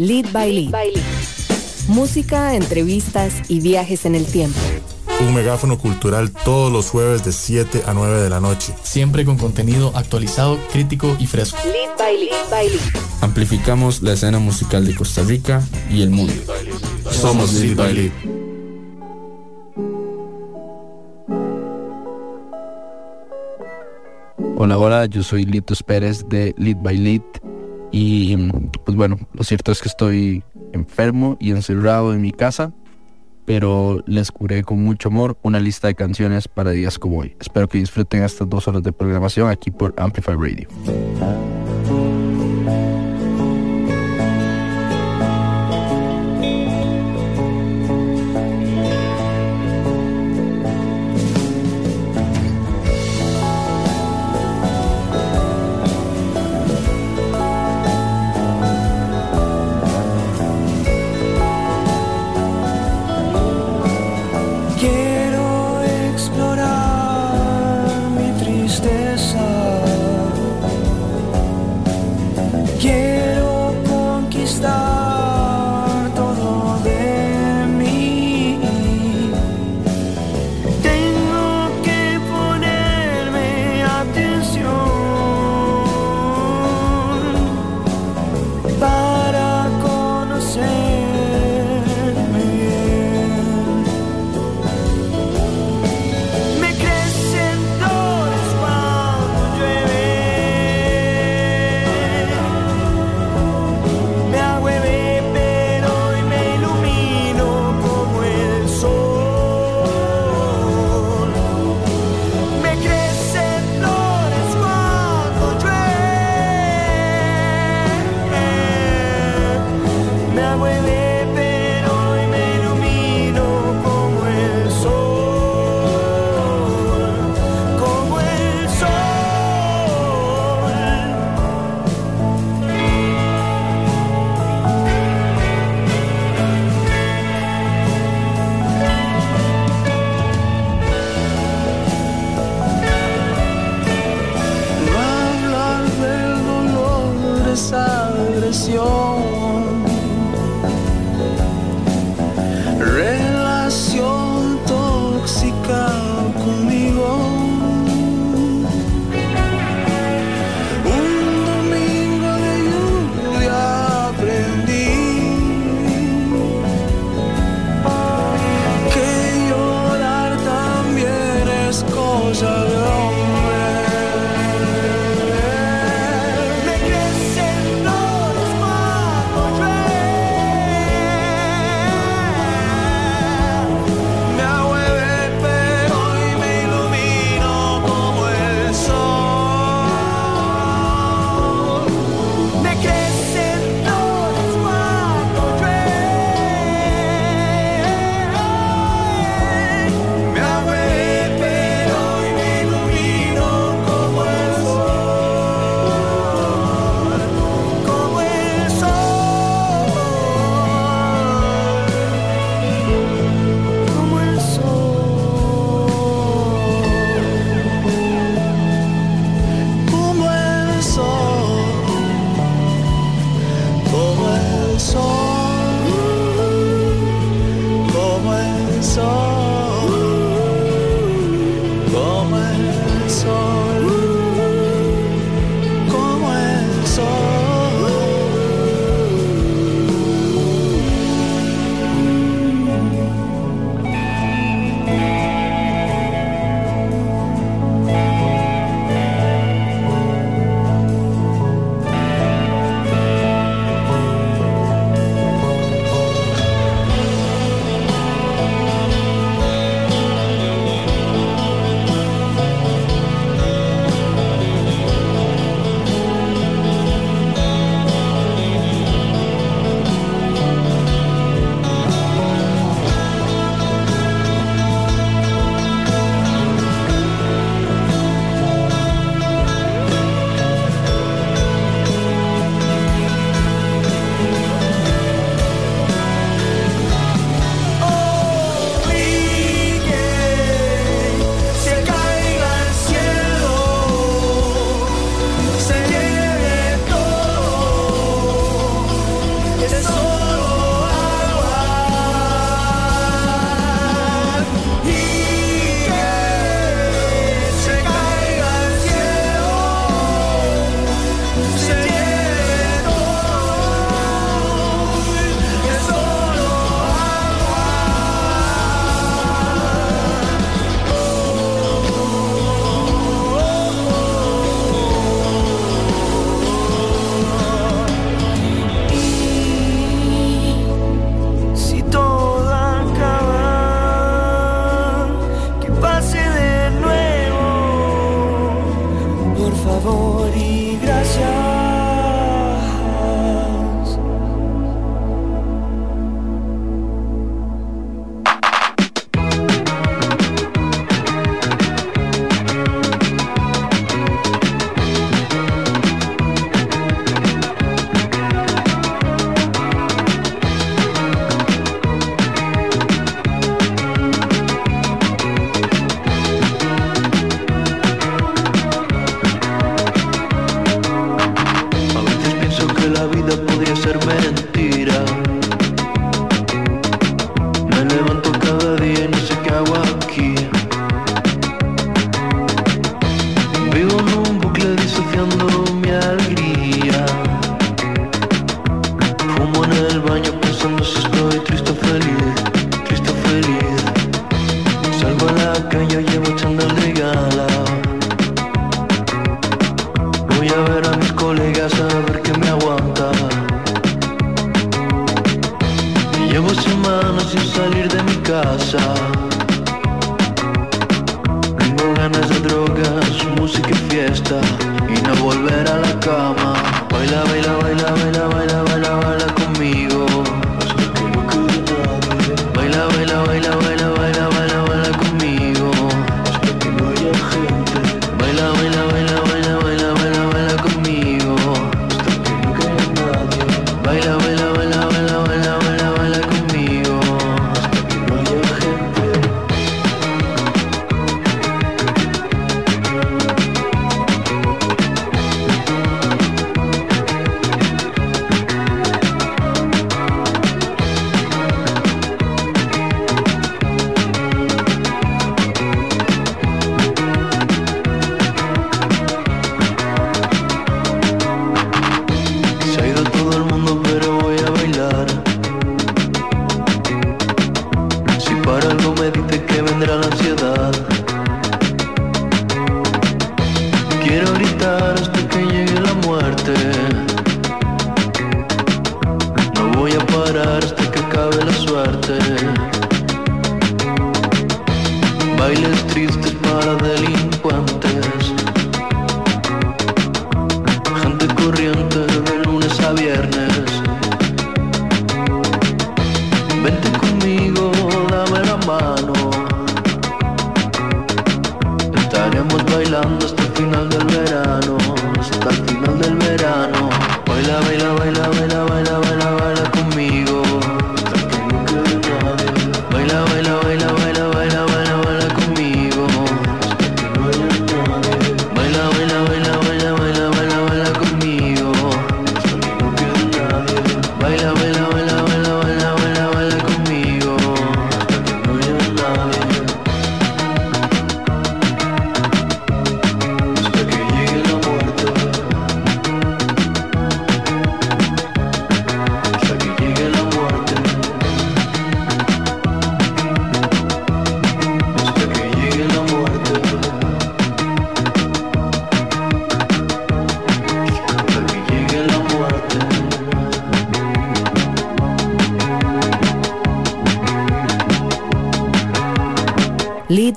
Lead by Lead. Música, entrevistas y viajes en el tiempo. Un megáfono cultural todos los jueves de 7 a 9 de la noche. Siempre con contenido actualizado, crítico y fresco. Lead by Lead. By Lead. Amplificamos la escena musical de Costa Rica y el mundo. Somos Lead by Lead. Hola, hola, yo soy Litos Pérez de Lead by Lead y pues bueno, lo cierto es que estoy enfermo y encerrado en mi casa, pero les curé con mucho amor una lista de canciones para días como hoy. Espero que disfruten estas dos horas de programación aquí por Amplify Radio. Vente conmigo, dame la mano. Estaremos bailando hasta el final del verano.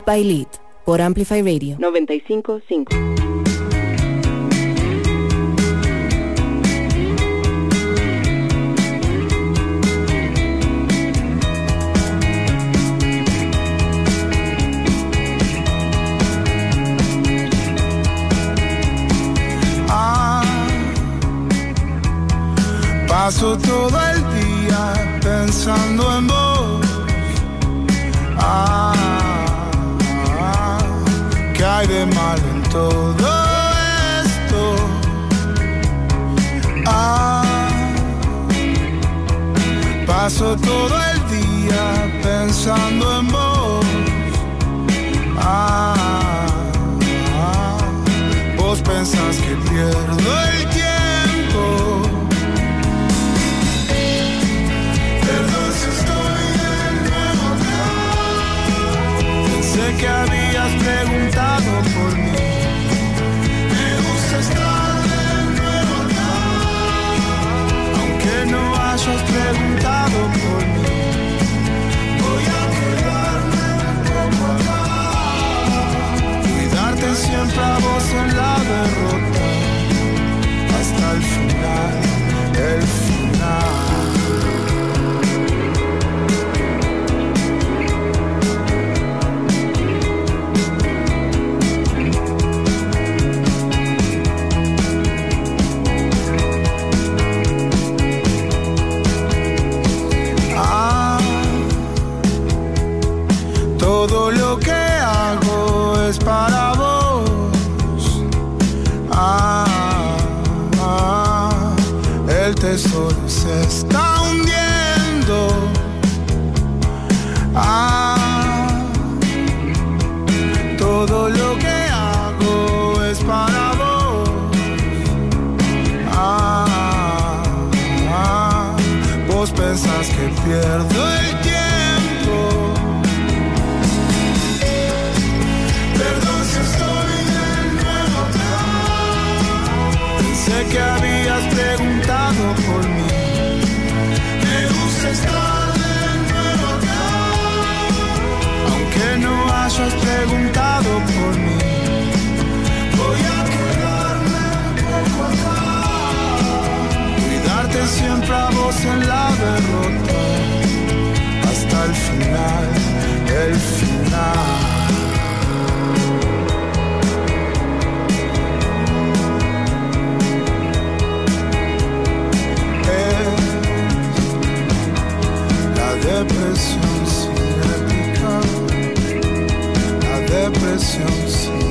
By Lead por Amplify Radio 955. Ah, paso todo el Paso todo el día pensando en vos. Ah, ah, vos pensás que pierdo el tiempo. Perdón si estoy de nuevo. Sé que habías preguntado. Voy a quedarte como tal Cuidarte siempre a vos en la derrota Hasta el final. pierdo el tiempo. Perdón si estoy de nuevo acá. Pensé que habías preguntado por mí. Me gusta estar de nuevo acá. Aunque no hayas preguntado por mí. Voy a quedarme poco acá. Cuidarte siempre a vos en la derrota al final, el final. depresión cinética, la depresión.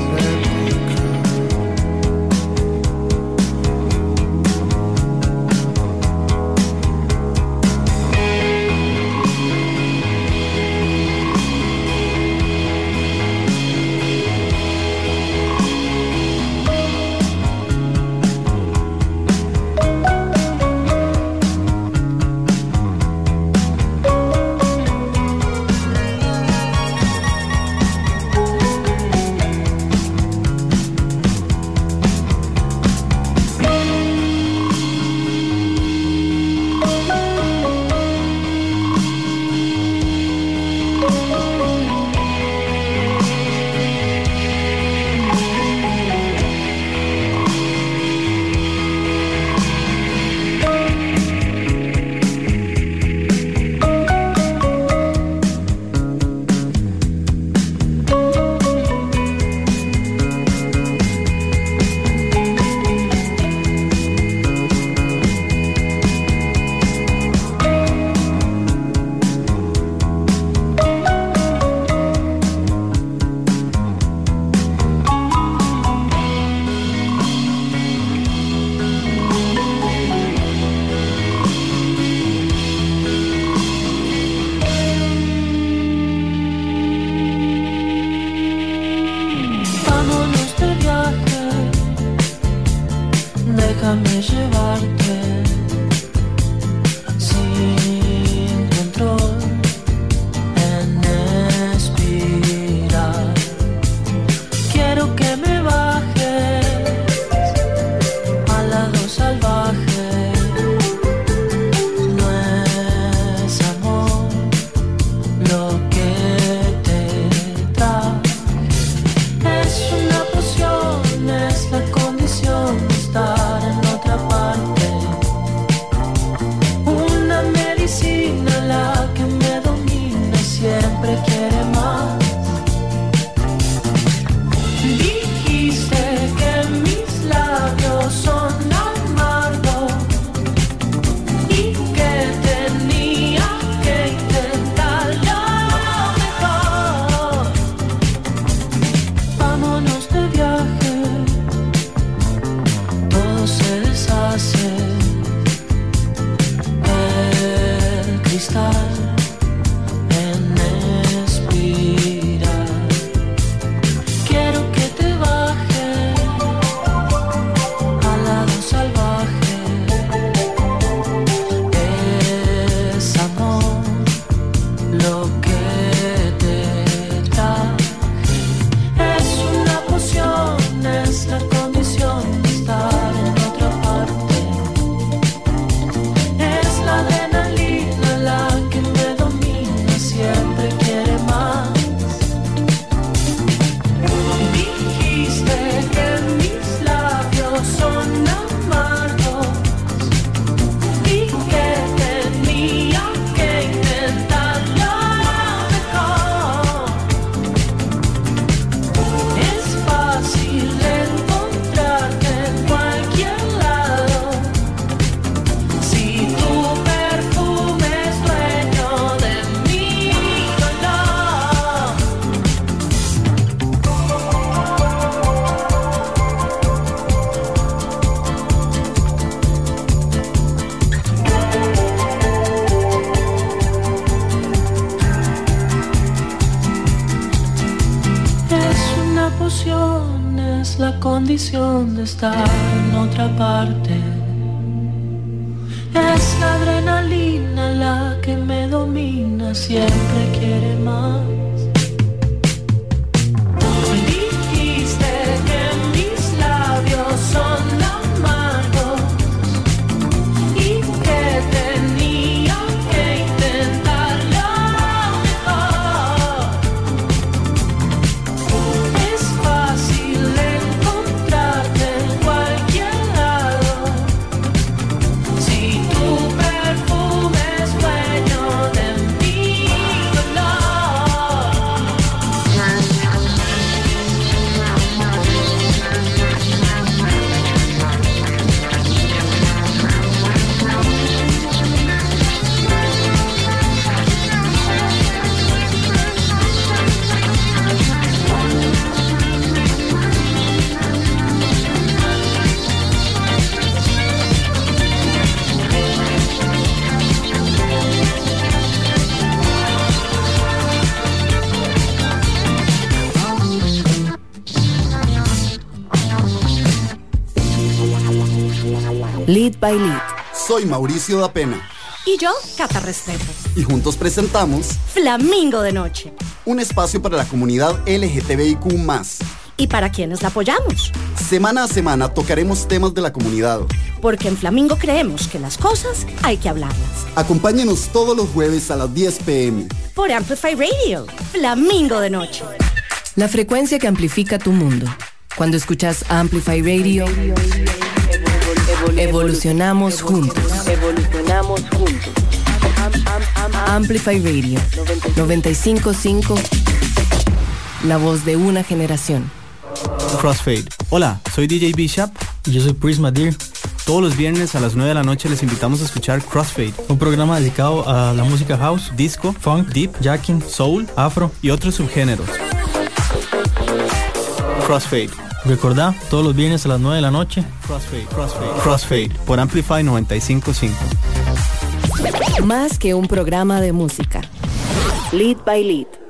De estar en otra parte. Es la adrenalina la que me domina, siempre quiere más. By Lead. Soy Mauricio da Pena Y yo, Cata Restrepo. y juntos presentamos Flamingo de Noche. un espacio para la comunidad LGTBIQ+. ¿Y para quienes la apoyamos? Semana a semana tocaremos temas de la comunidad. Porque en Flamingo creemos que las cosas hay que hablarlas. Acompáñenos todos los jueves a las 10 pm. Por Amplify Radio. Flamingo de Noche. La frecuencia que amplifica tu mundo. Cuando escuchas Amplify Radio, evolucionamos juntos. Evolucionamos juntos. Amplify Radio 955, la voz de una generación. Crossfade. Hola, soy DJ Bishop. Y yo soy Prisma Deer. Todos los viernes a las 9 de la noche les invitamos a escuchar Crossfade, un programa dedicado a la música house, disco, funk, deep, jacking, soul, afro y otros subgéneros. Crossfade. Recordá, todos los viernes a las 9 de la noche. Crossfade, Crossfade, Crossfade por Amplify 955. Más que un programa de música. Lead by Lead.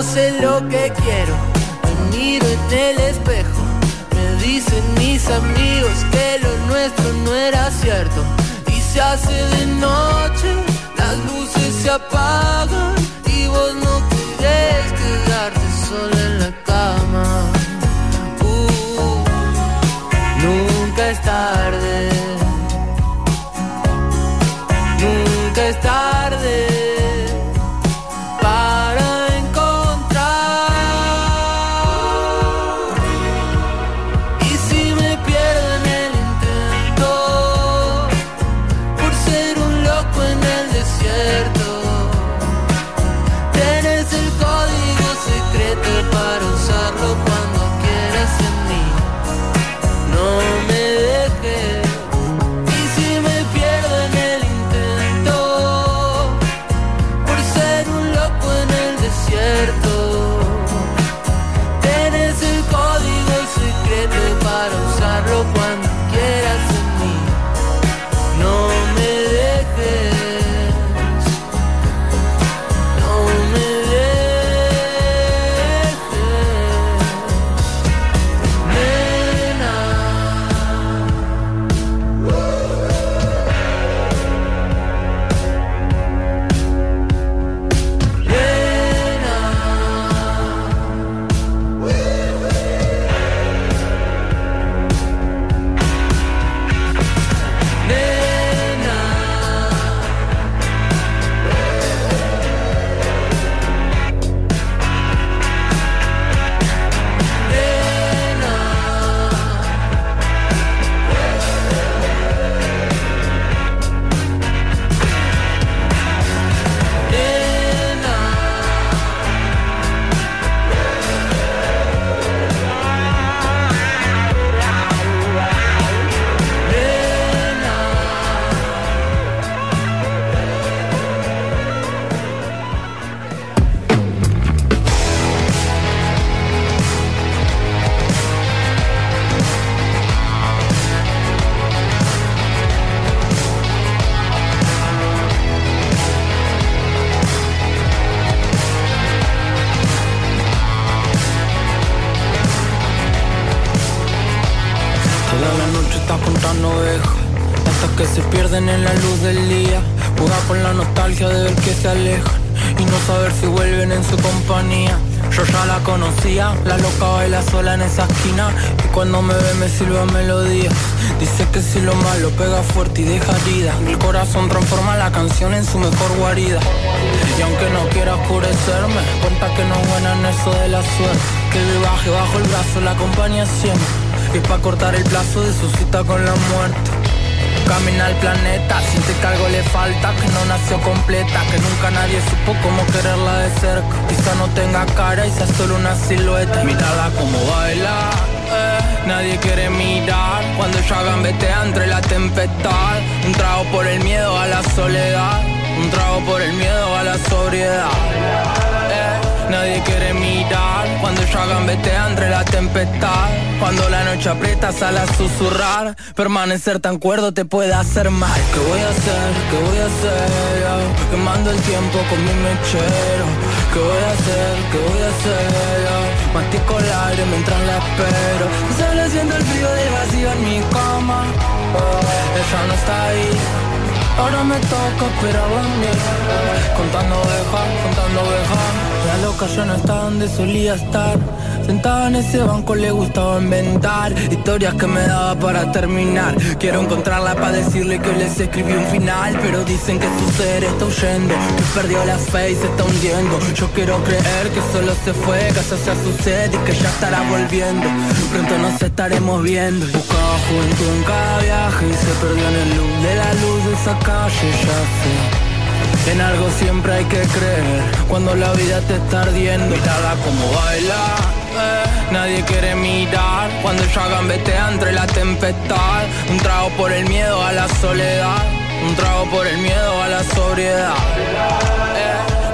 No sé lo que quiero, me miro en el espejo. Me dicen mis amigos que lo nuestro no era cierto. Y se hace de noche, las luces se apagan completa, que nunca nadie supo cómo quererla de cerca. Quizá no tenga cara y sea solo una silueta. Mírala como baila, eh. nadie quiere mirar cuando ella gambetea entre la tempestad. Un trago por el miedo a la soledad, un trago por el miedo a la sobriedad. Nadie quiere mirar cuando ella gambetea entre la tempestad. Cuando la noche aprieta, sale a susurrar. Permanecer tan cuerdo te puede hacer mal. ¿Qué voy a hacer? ¿Qué voy a hacer? Yo, Quemando el tiempo con mi mechero. ¿Qué voy a hacer? ¿Qué voy a hacer? Yo, Mastico el aire mientras la espero. Sale siento el frío del vacío en mi cama. Ella no está ahí. Ahora me toca esperarla a mí. Contando ovejas, contando ovejas. La loca ya no está donde solía estar. Sentada en ese banco le gustaba inventar Historias que me daba para terminar. Quiero encontrarla para decirle que les escribí un final Pero dicen que su ser está huyendo Que perdió la fe y se está hundiendo. Yo quiero creer que solo se fue Que eso sea su sed y que ya estará volviendo. Pronto nos estaremos viendo juventud en cada viaje se perdió en el luz de la luz de esa calle Ya sé en algo siempre hay que creer Cuando la vida te está ardiendo Mírala como baila eh. Nadie quiere mirar Cuando ella gambetea entre la tempestad Un trago por el miedo a la soledad Un trago por el miedo a la sobriedad.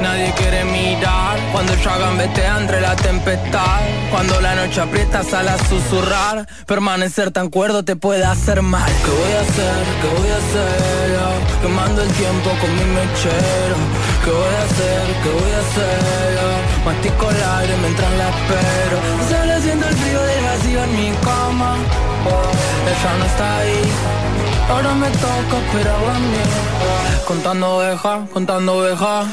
Nadie quiere mirar. Cuando ella gambetea entre la tempestad. Cuando la noche aprieta sale a susurrar. Permanecer tan cuerdo te puede hacer mal. ¿Qué voy a hacer? ¿Qué voy a hacer? Yo, Quemando el tiempo con mi mechero. ¿Qué voy a hacer? ¿Qué voy a hacer? Yo, Mastico el aire mientras la espero. Sale siento el frío del vacío en mi cama. Ella no está ahí. Ahora me toca esperarla a mí. Contando ovejas, contando ovejas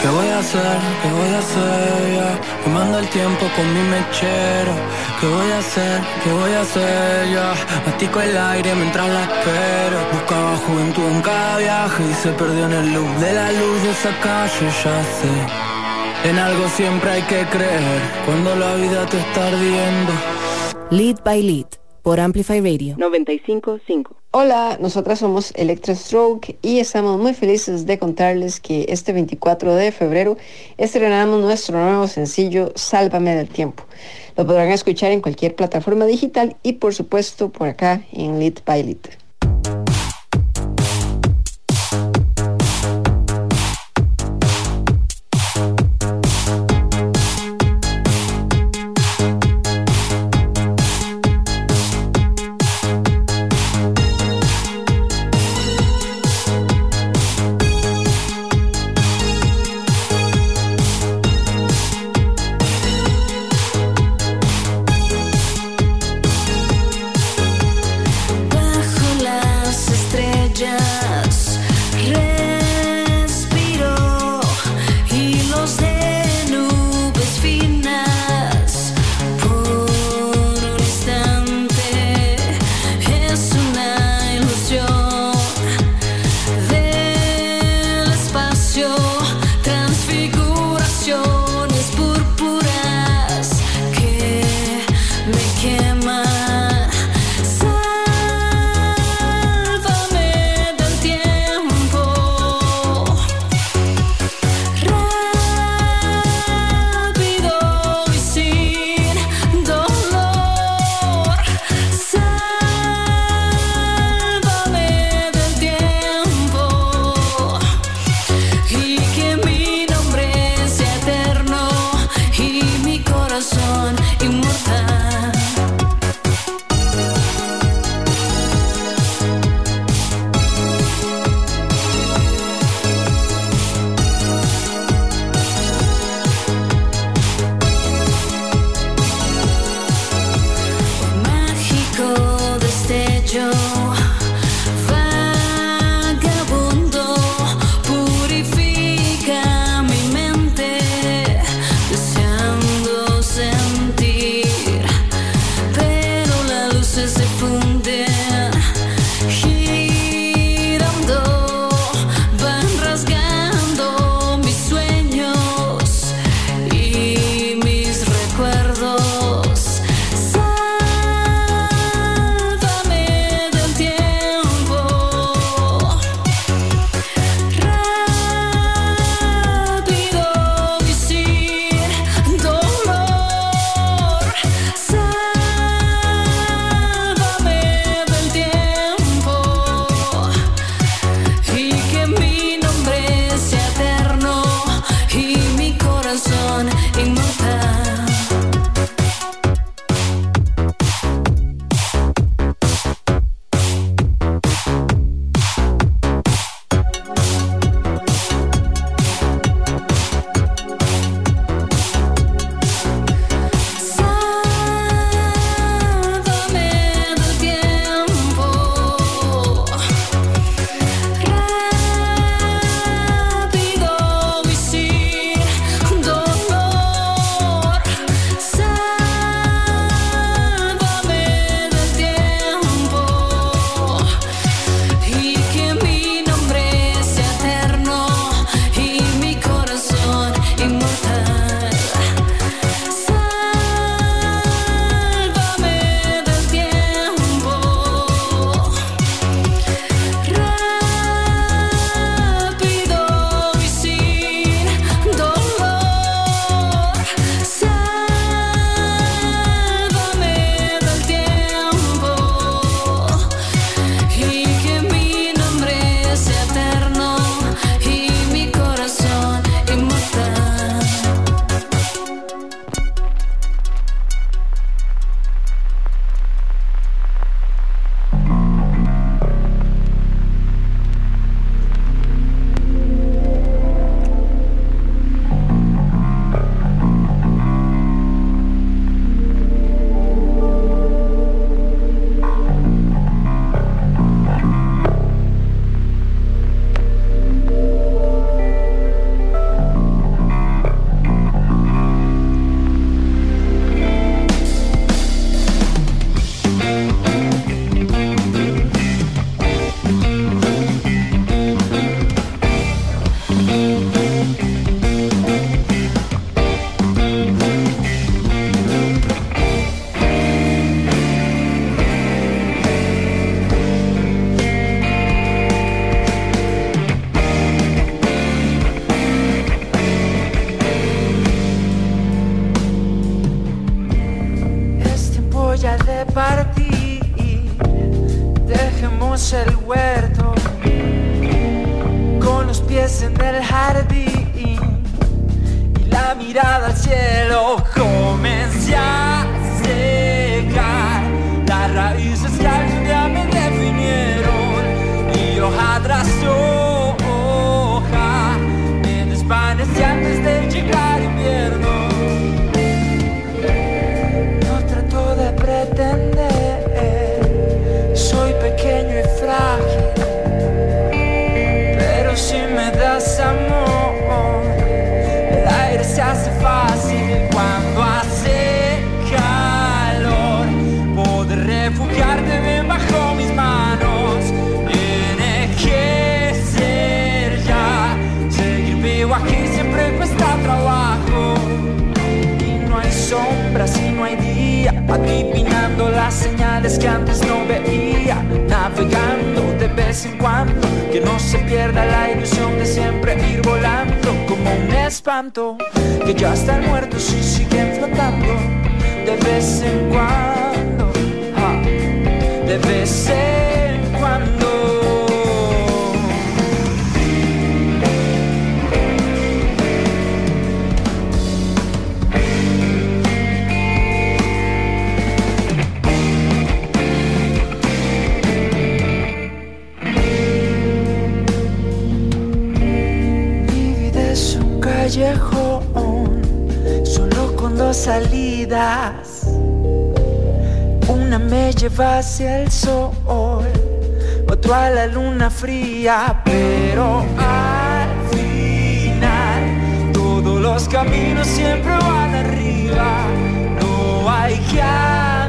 ¿Qué voy a hacer? ¿Qué voy a hacer? Ya? Quemando el tiempo con mi mechero ¿Qué voy a hacer? ¿Qué voy a hacer? Ya Mastico el aire mientras la espero Buscaba juventud en cada viaje Y se perdió en el loop de la luz de esa calle Ya sé En algo siempre hay que creer Cuando la vida te está ardiendo Lead by Lead por Amplify Radio 955. Hola, nosotras somos Electrostroke y estamos muy felices de contarles que este 24 de febrero estrenamos nuestro nuevo sencillo Sálvame del Tiempo. Lo podrán escuchar en cualquier plataforma digital y por supuesto por acá en Lit by Lit. Salidas. Una me lleva hacia el sol, otro a la luna fría, pero al final todos los caminos siempre van arriba. No hay que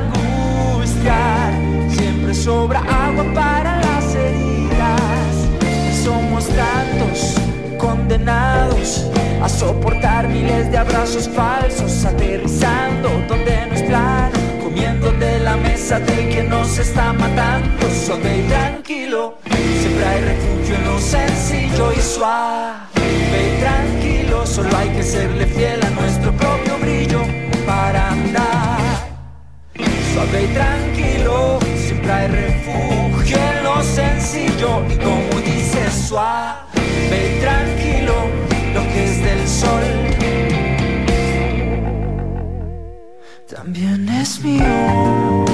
angustiar, siempre sobra agua para las heridas. Somos tantos condenados a soportar miles de abrazos falsos, aterrizando donde no es plano, comiendo de la mesa del que nos está matando. Suave y tranquilo, siempre hay refugio en lo sencillo y suave y tranquilo. Solo hay que serle fiel a nuestro propio brillo para andar. Suave y tranquilo, siempre hay refugio en lo sencillo y como dice suave y tranquilo, lo que es del sol también es mío.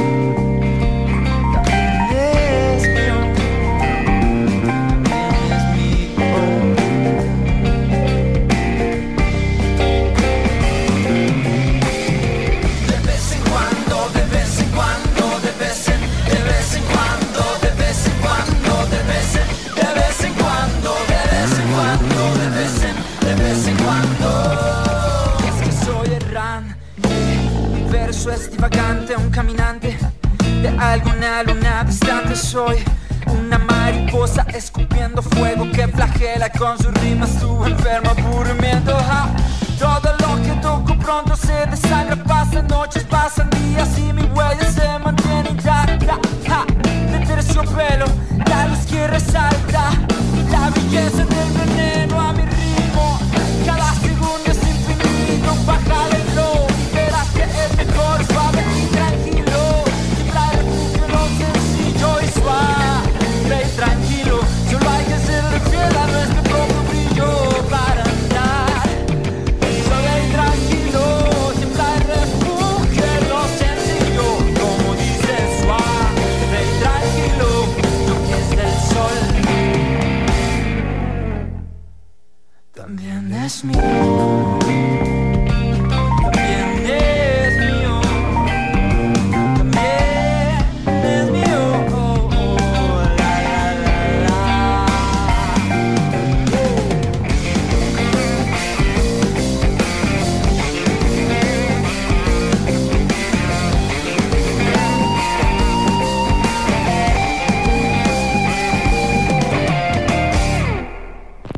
Un caminante de alguna luna distante soy. Una mariposa escupiendo fuego que flagela con sus rimas tu enfermo aburrimiento. Todo lo que toco pronto se desangra, pasan noches, pasan días y mi huella se mantiene intacta. Ja. De terciopelo, la luz que resalta, la belleza del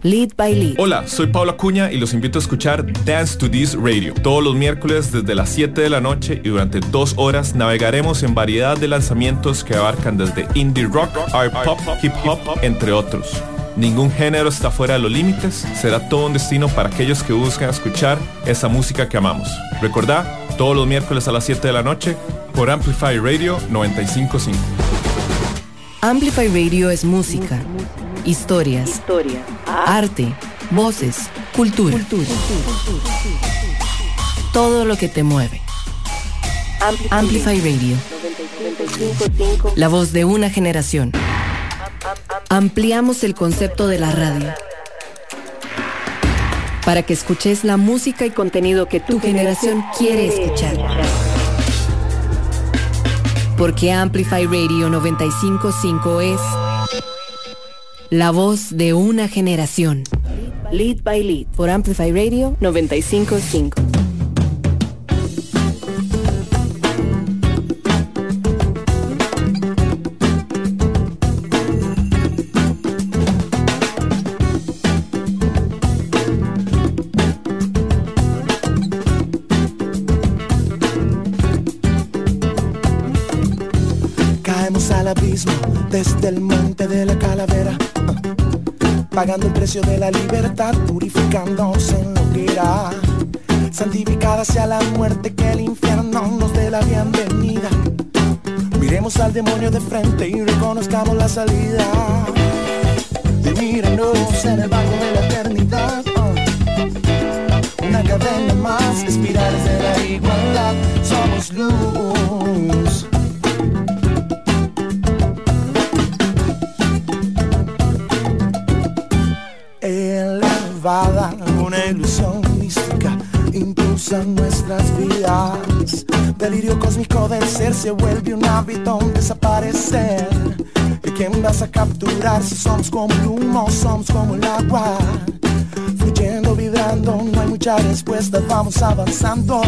Lead by Lead. Hola, soy Pablo Acuña y los invito a escuchar Dance to This Radio. Todos los miércoles desde las 7 de la noche y durante dos horas navegaremos en variedad de lanzamientos que abarcan desde indie rock, art pop, hip hop, entre otros. Ningún género está fuera de los límites, será todo un destino para aquellos que buscan escuchar esa música que amamos. Recordá, todos los miércoles a las 7 de la noche por Amplify Radio 955. Amplify Radio es música, historias, arte, Voces, cultura. Todo lo que te mueve. Amplify Radio. La voz de una generación. Ampliamos el concepto de la radio para que escuches la música y contenido que tu generación quiere escuchar. Porque Amplify Radio 955 es la voz de una generación. Lead by Lead por Amplify Radio 955. Caemos al abismo desde el monte pagando el precio de la libertad, purificándose en lo que era. Santificada sea la muerte que el infierno nos dé la bienvenida. Miremos al demonio de frente y reconozcamos la salida. Y míranos en el barco de la eternidad. ah. Una cadena más, espirales de la igualdad. Somos luz. Una ilusión mística impulsa nuestras vidas. Delirio cósmico del ser se vuelve un hábito, un desaparecer. ¿Y quién vas a capturar si somos como el humo, somos como el agua? Fluyendo, vibrando, no hay mucha respuesta, vamos avanzando.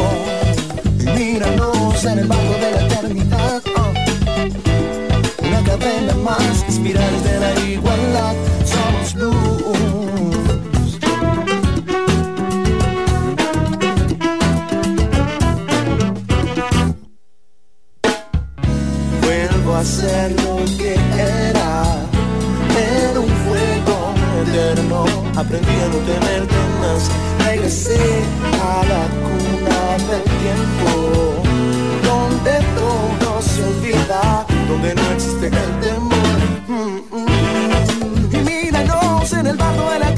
Y míranos en el banco de la eternidad. oh. Una cadena más, espirales de la igualdad, somos luz. A ser lo que era, era un fuego eterno, aprendí a no temerte más, regresé a la cuna del tiempo, donde todo se olvida, donde no existe el temor. Mm, mm. Y míranos en el barro de la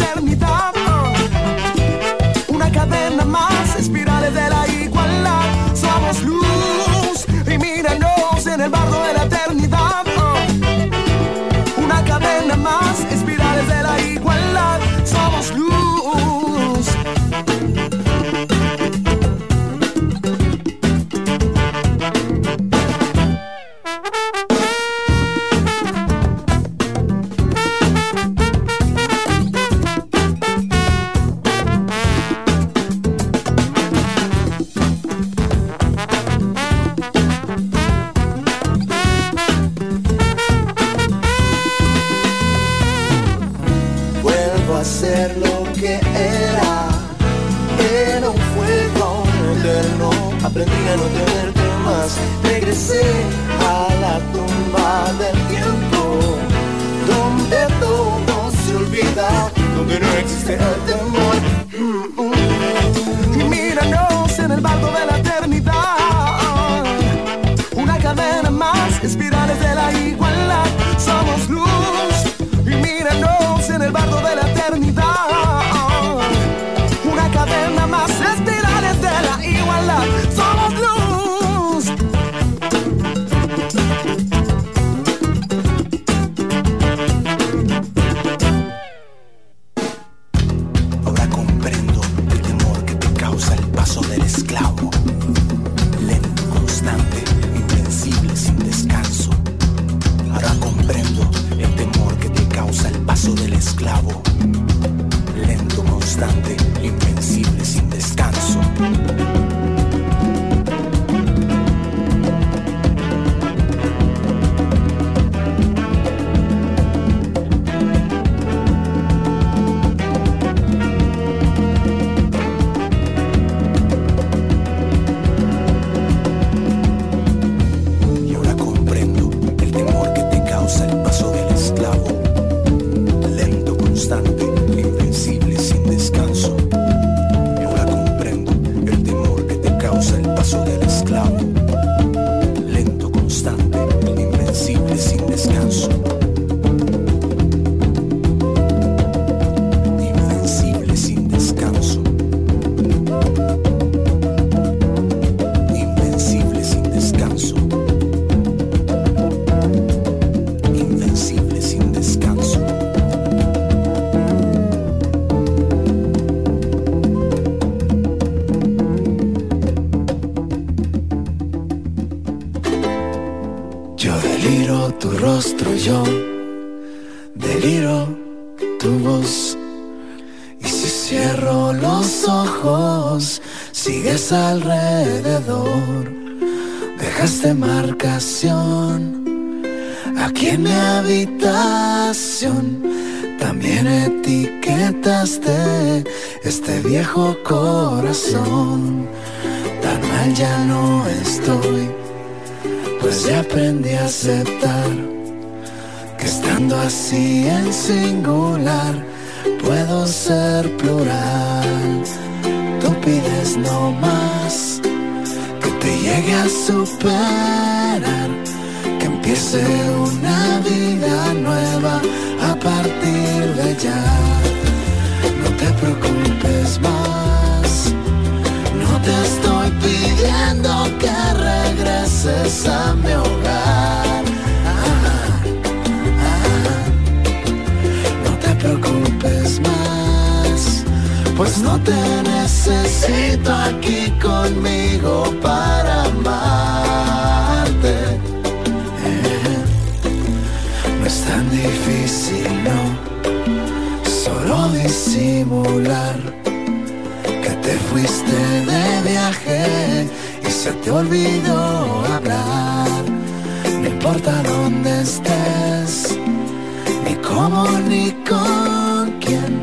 este viejo corazón. Tan mal ya no estoy, pues ya aprendí a aceptar que estando así en singular puedo ser plural. Tú pides no más que te llegue a superar, que empiece una vida nueva a partir de ya. Mi hogar. No te preocupes más, pues no te necesito aquí conmigo para amarte. No es tan difícil, no, solo disimular se te olvidó hablar. No importa dónde estés, ni cómo ni con quién.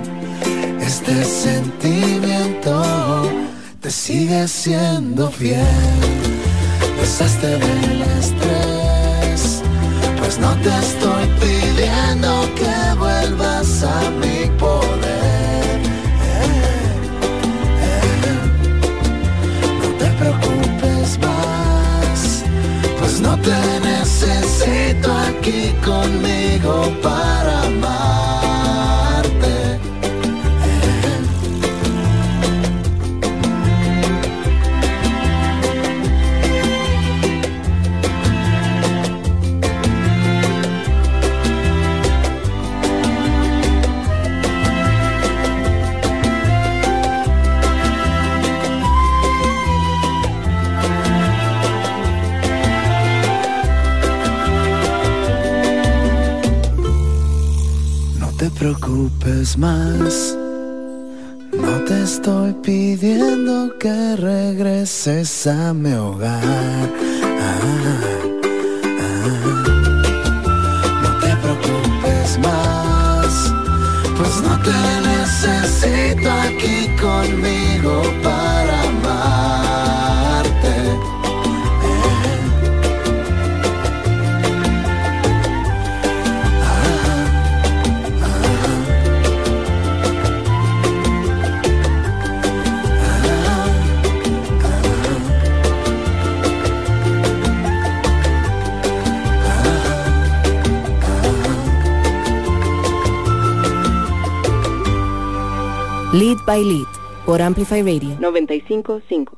Este sentimiento te sigue siendo fiel. Besaste del estrés, pues no te estoy pidiendo que vuelvas a mi poder. Te necesito aquí conmigo para amarte. No te estoy pidiendo que regreses a mi hogar. Ah, ah. No te preocupes más. Pues no te necesito aquí conmigo Lead by Lead por Amplify Radio 955.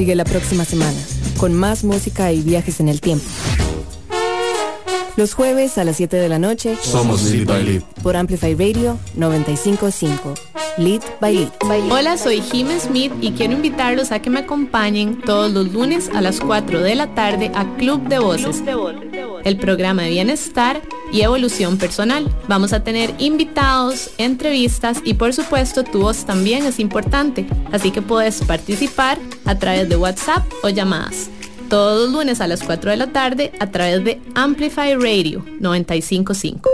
Sigue la próxima semana, con más música y viajes en el tiempo. Los jueves a las 7 de la noche Somos Lead by Lead. por Amplify Radio 955. Lead by Lead. Hola, soy Jim Smith y quiero invitarlos a que me acompañen todos los lunes a las 4 de la tarde a Club de Voces, el programa de bienestar y evolución personal. Vamos a tener invitados, entrevistas y por supuesto tu voz también es importante, así que puedes participar a través de WhatsApp o llamadas. Todos los lunes a las 4 de la tarde a través de Amplify Radio 955.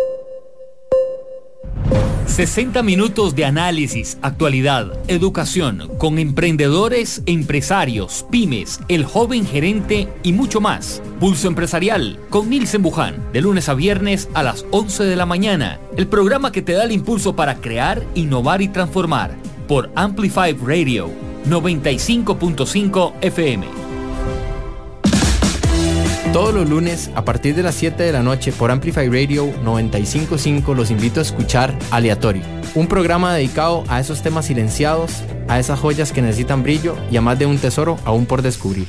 60 minutos de análisis, actualidad, educación, con emprendedores, empresarios, pymes, el joven gerente y mucho más. Pulso Empresarial con Nilsen Buján, de lunes a viernes a las 11 de la mañana. El programa que te da el impulso para crear, innovar y transformar. Por Amplify Radio 95.5 FM. Todos los lunes a partir de las 7 de la noche por Amplify Radio 955 los invito a escuchar Aleatorio, un programa dedicado a esos temas silenciados, a esas joyas que necesitan brillo y a más de un tesoro aún por descubrir.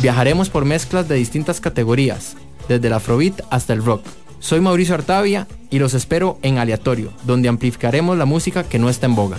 Viajaremos por mezclas de distintas categorías, desde el afrobeat hasta el rock. Soy Mauricio Artavia y los espero en Aleatorio, donde amplificaremos la música que no está en boga.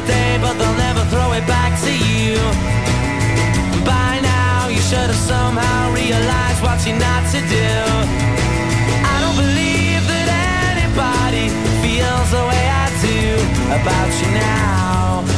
The day, but they'll never throw it back to you. By now, you should have somehow realized what you're not to do. I don't believe that anybody feels the way I do about you now.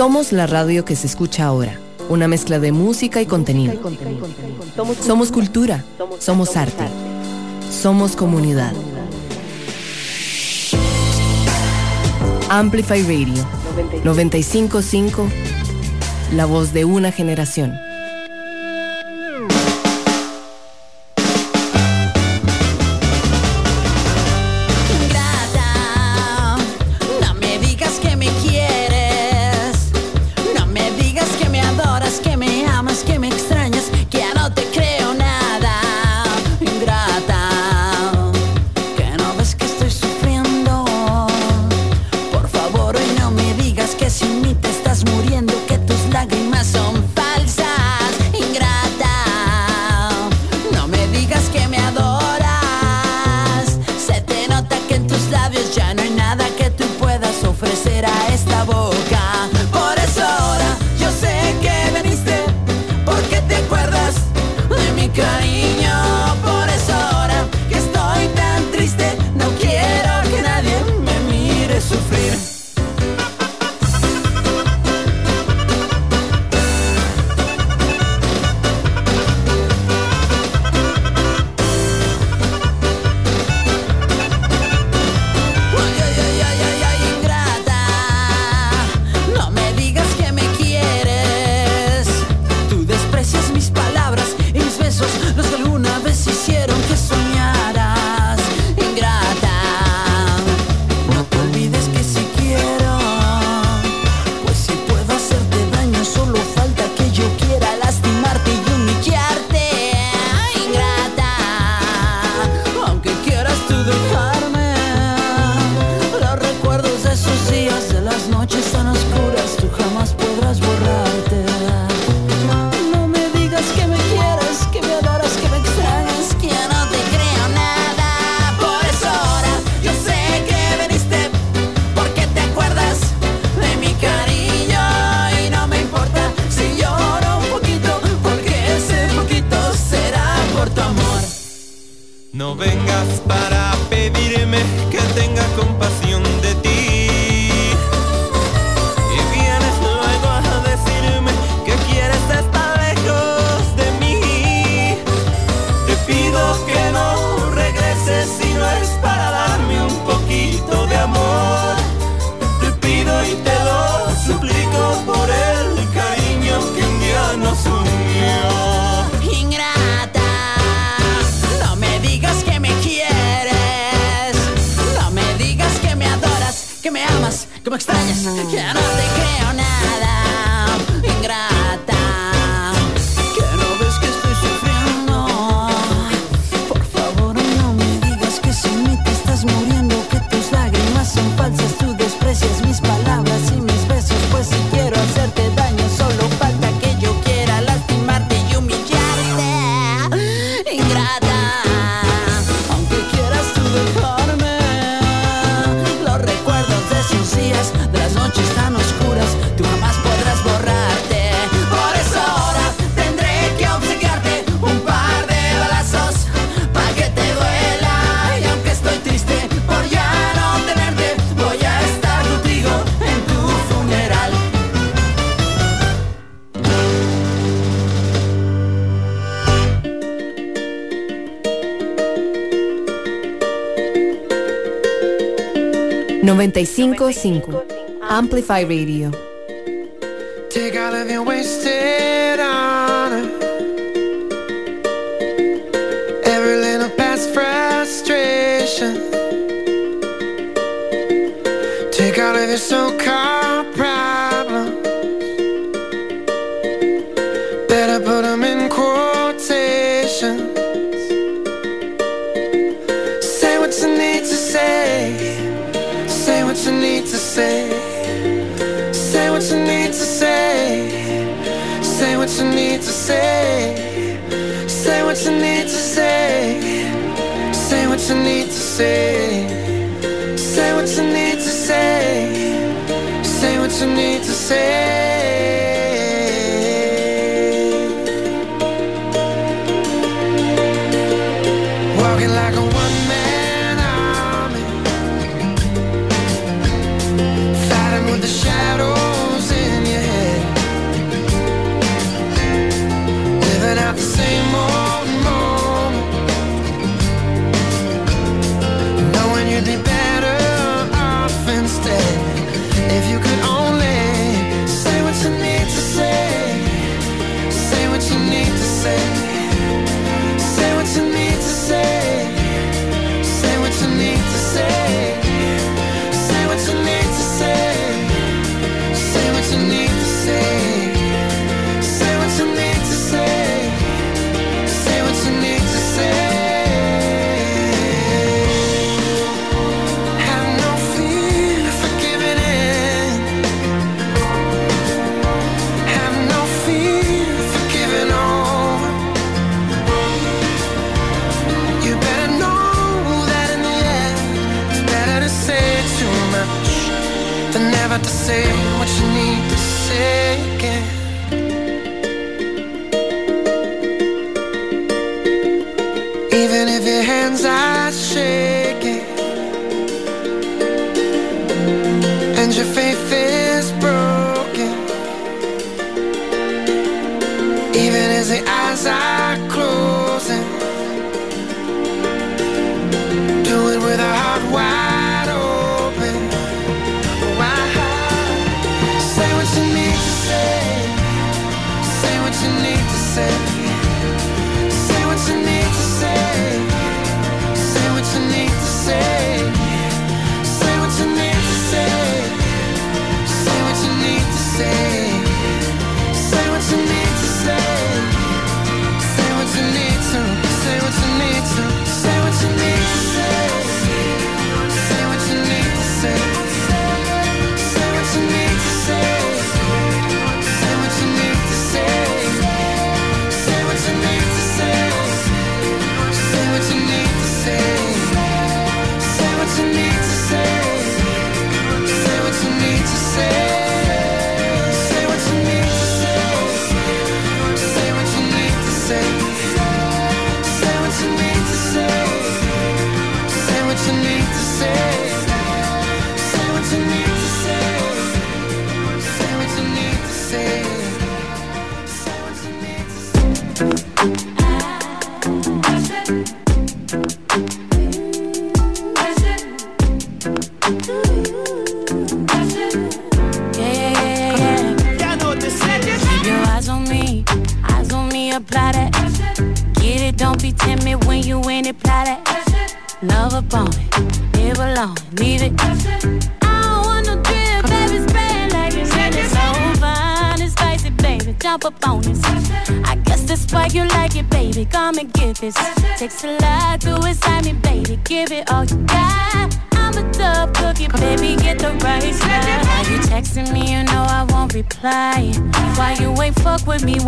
Somos la radio que se escucha ahora. Una mezcla de música y contenido. Somos cultura. Somos arte. Somos comunidad. Amplify Radio 955. La voz de una generación. 955 Amplify Radio. Take all of your wasted honor. Every little past frustration. Take all of your so called. say. Say what you need to say. Say what you need to say. Say what you need to say. Say what you need to say.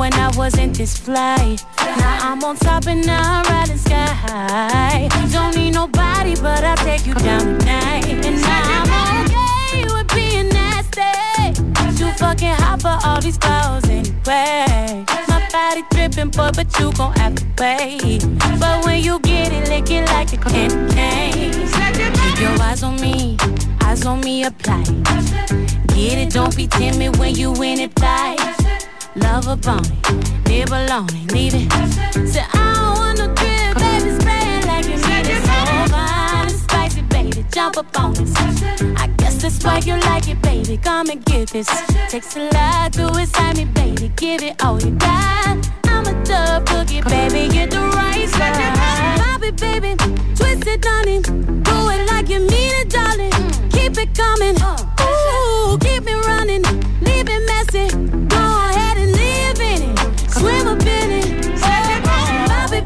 When I wasn't this fly? Now I'm on top and now I'm riding sky high. Don't need nobody, but I'll take you down tonight. And now I'm okay with being nasty. Too fucking hot for all these clothes anyway. My body dripping, boy, but you gon' have to wait. But when you get it, lick it like a candy cane. Keep your eyes on me, eyes on me, apply. Get it, don't be timid when you in it, fly. Love a bone, live alone, leave it. Say, I don't want no drip, baby, spray it like you need it. So oh, fine and spicy, baby, jump up on this. I guess that's why you like it, baby. Come and get this. Takes a lot to excite me, baby. Give it all you got. I'm a dub cookie, baby. Get the right side. It, baby. Twist it, honey. Do it like you mean it, darling. Keep it coming. Ooh, keep it running. Leave it messy.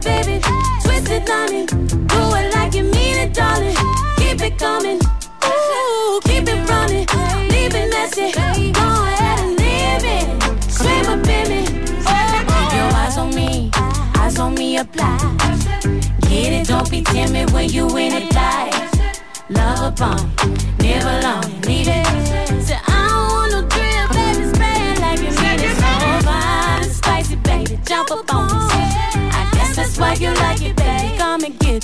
Baby. Twist it, honey. Do it like you mean it, darling. Keep it coming. Ooh, keep it running. Leave it messy. Go ahead and in it. Swim up in it. Oh, keep your eyes on me. Eyes on me, apply. Get it, don't be timid when you in it, die. Love a bomb, never long,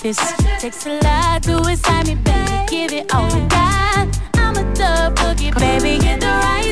this. Takes a lot to excite me, baby. Give it all you got. I'm a dub cookie, baby. Get the right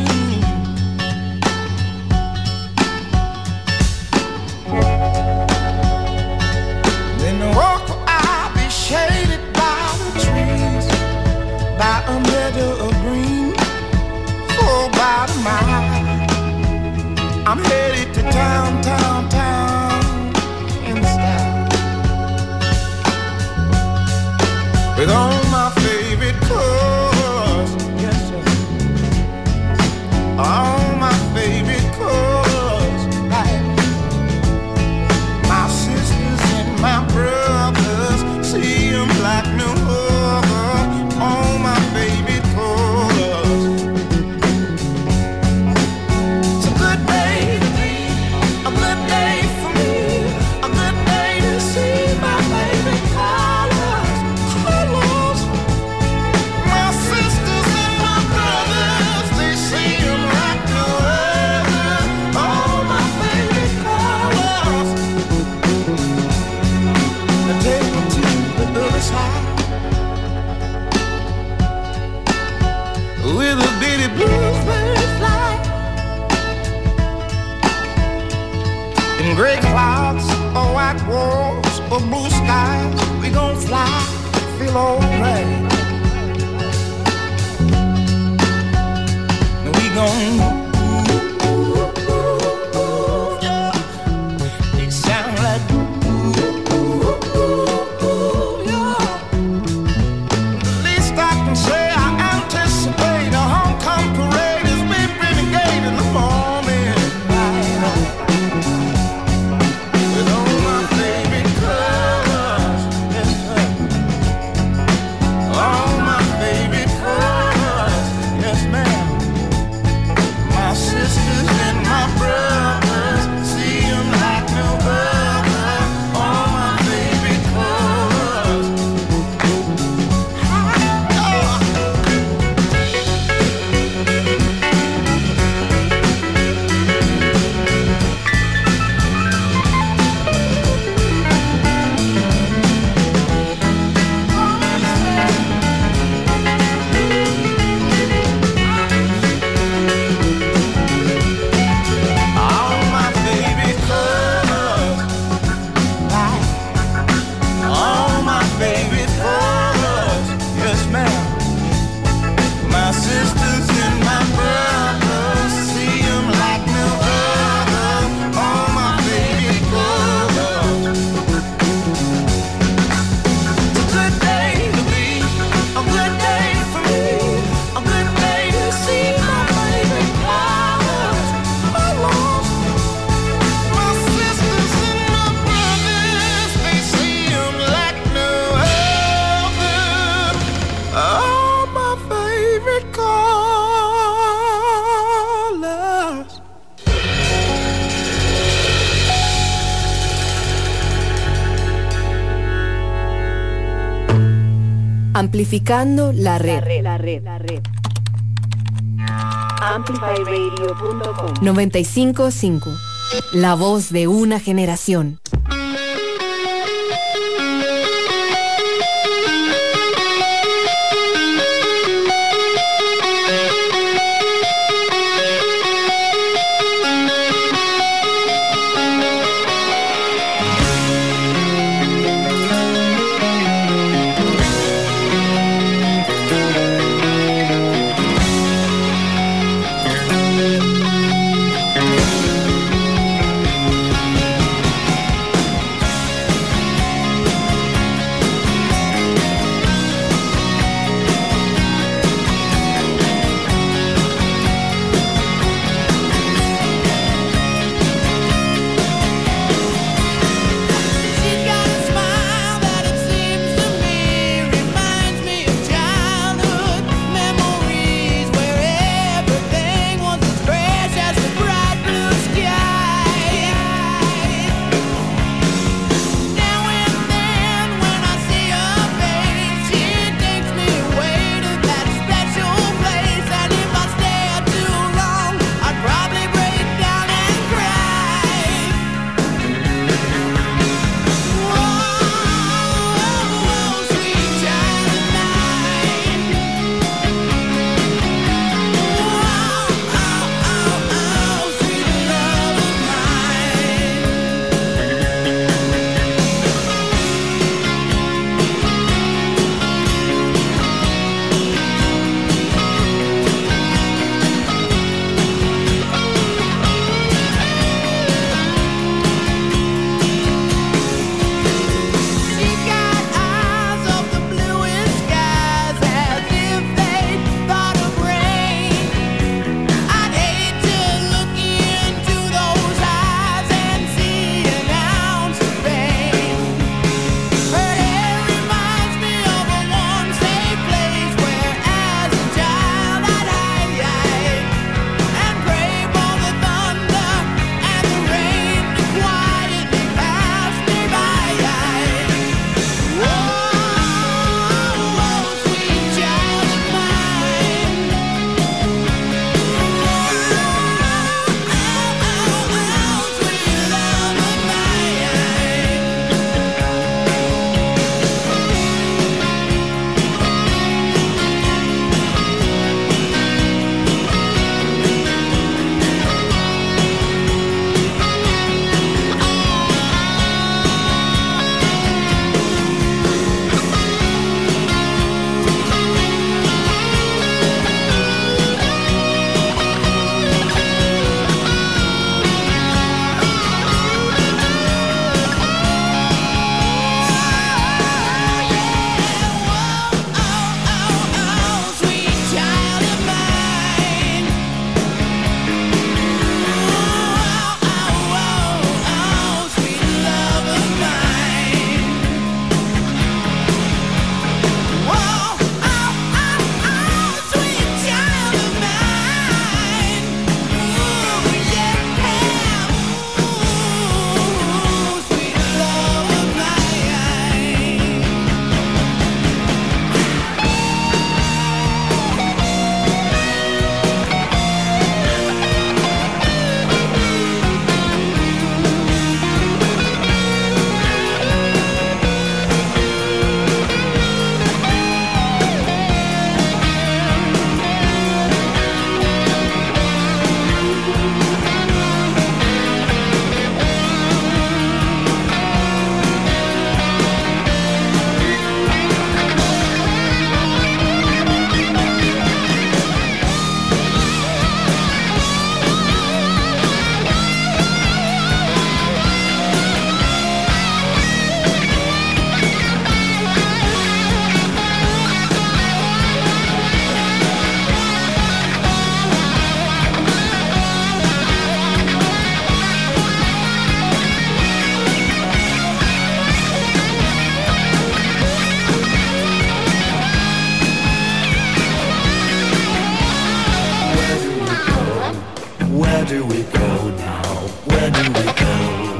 Amplificando la red. La red, la red. Amplifyradio.com 955. La voz de una generación. Now? Where do we go?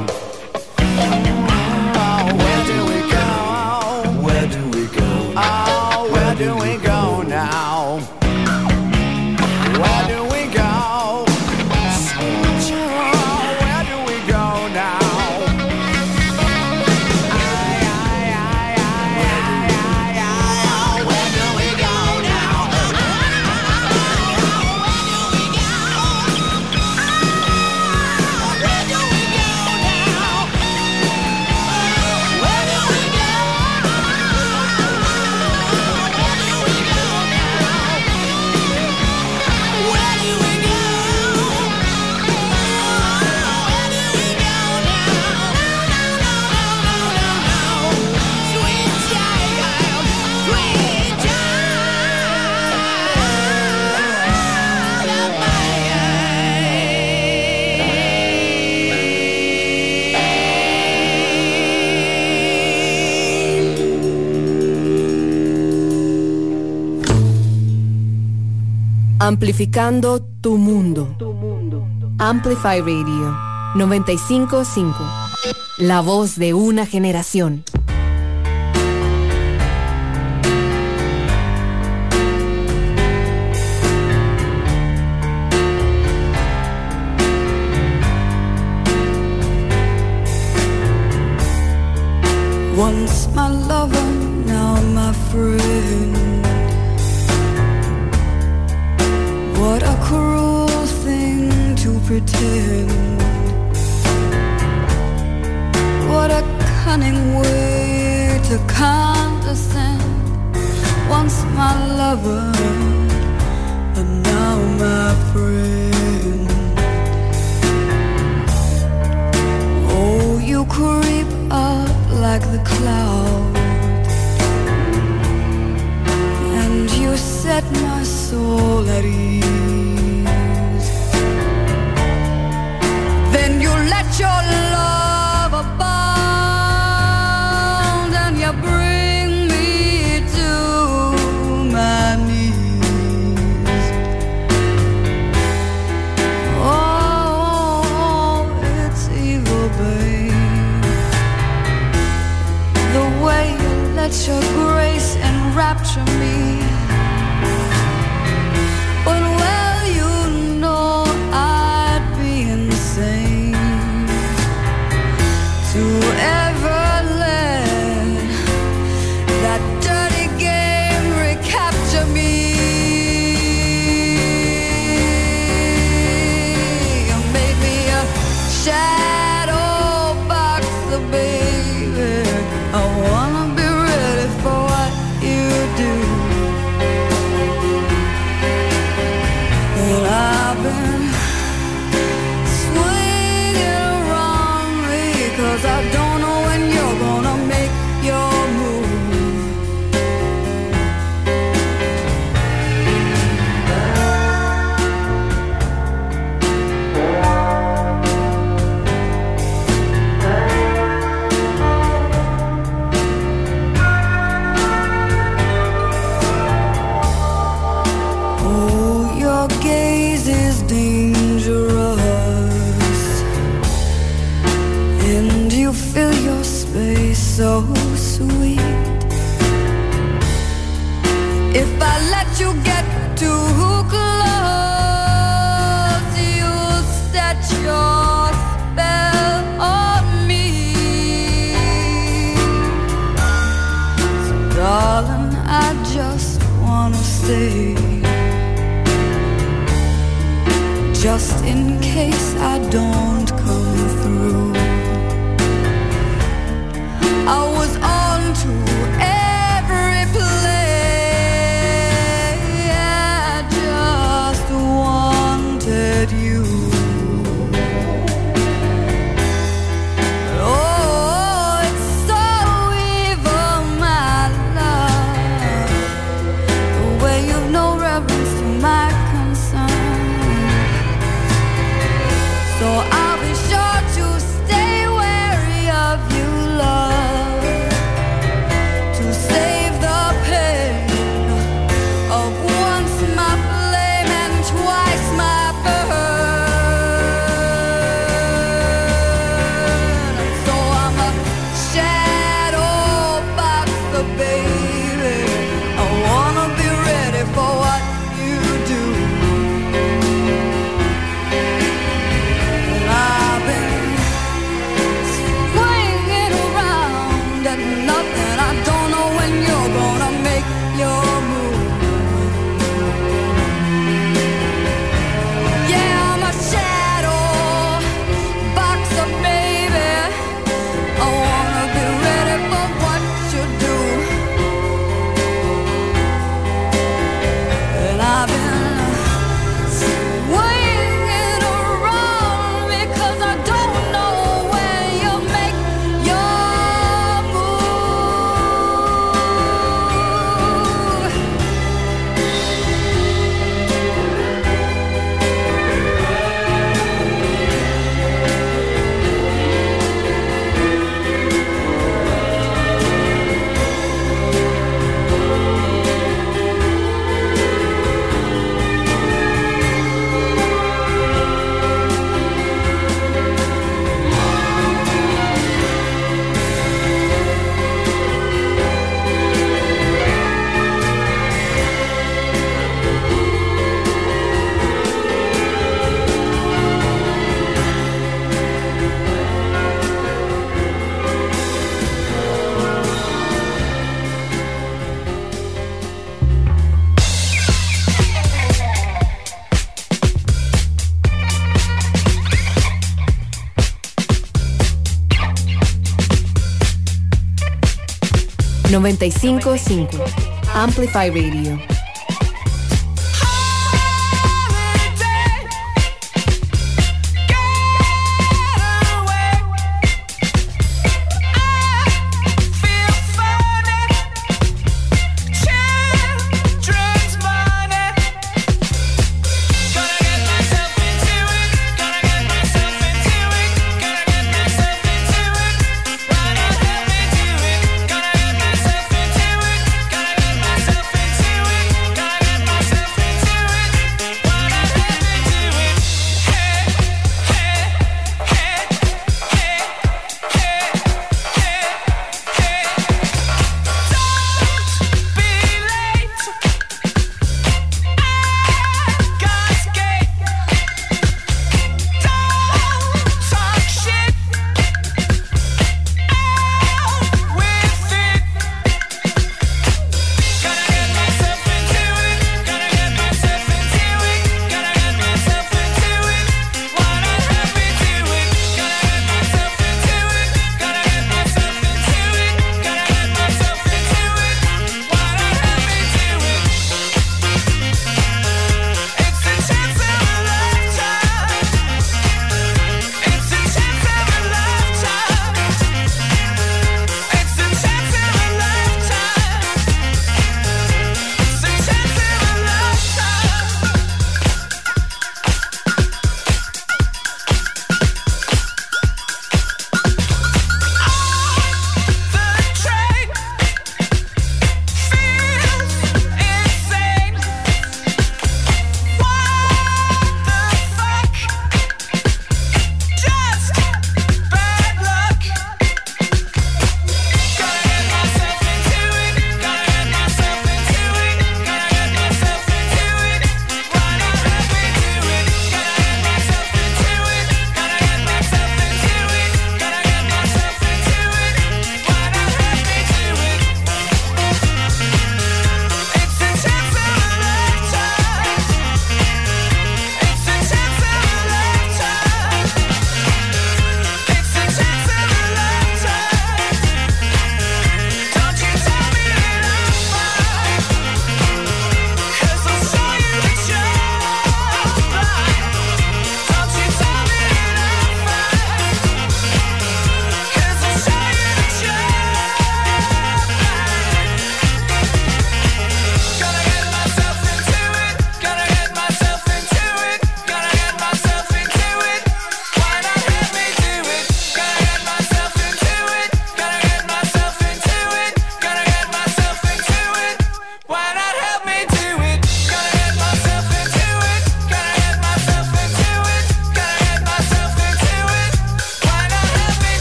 Amplificando tu mundo. Tu mundo. Amplify Radio 955. La voz de una generación. Once my lover cunning way to condescend. Once my lover, but now my friend. Oh, you creep up like the cloud, and you set my soul at ease. Then you let your wanna stay. Just in case I don't come through. I was on to 955 Amplify Radio.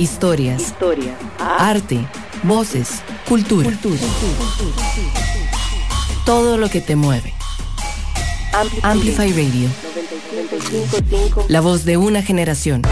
historias, Historia. arte, voces, cultura. cultura. Todo lo que te mueve. Amplify, Radio. La voz de una generación.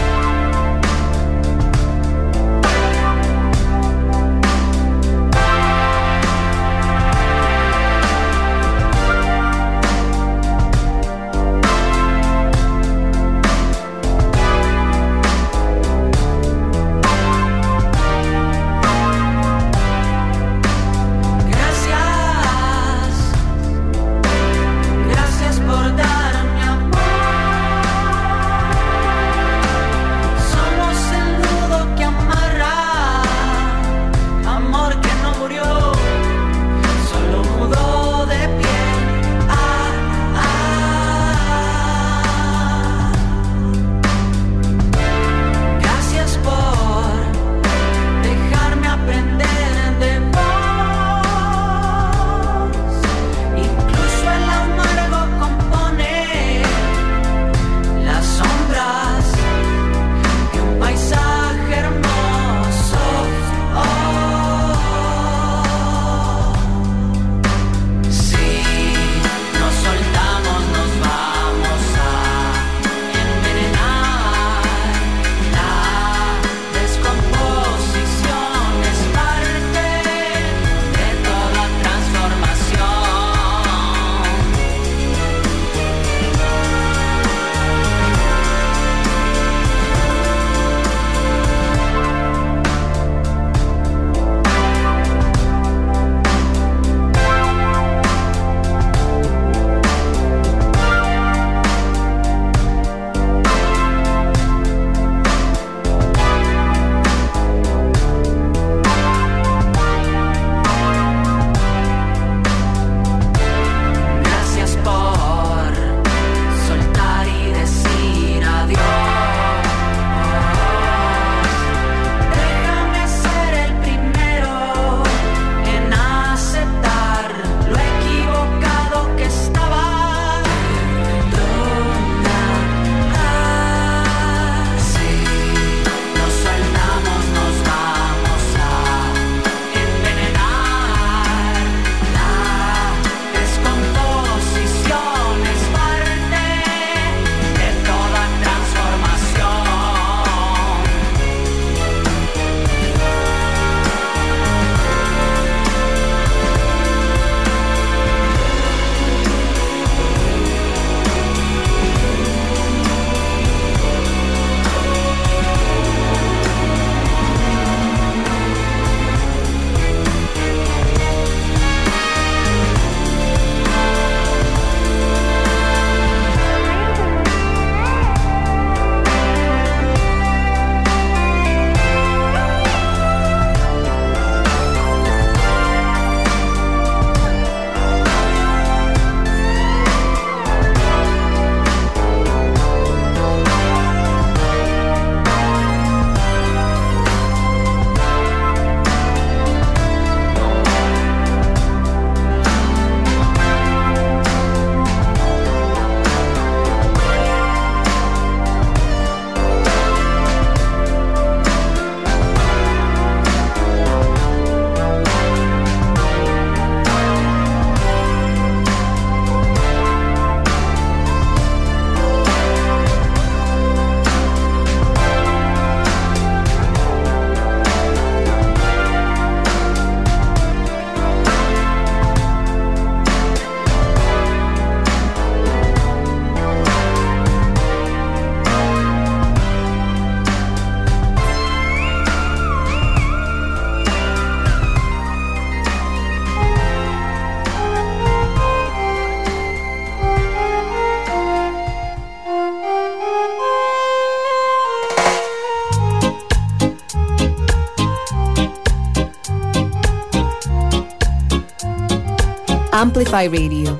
Amplify Radio.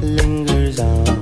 lingers on.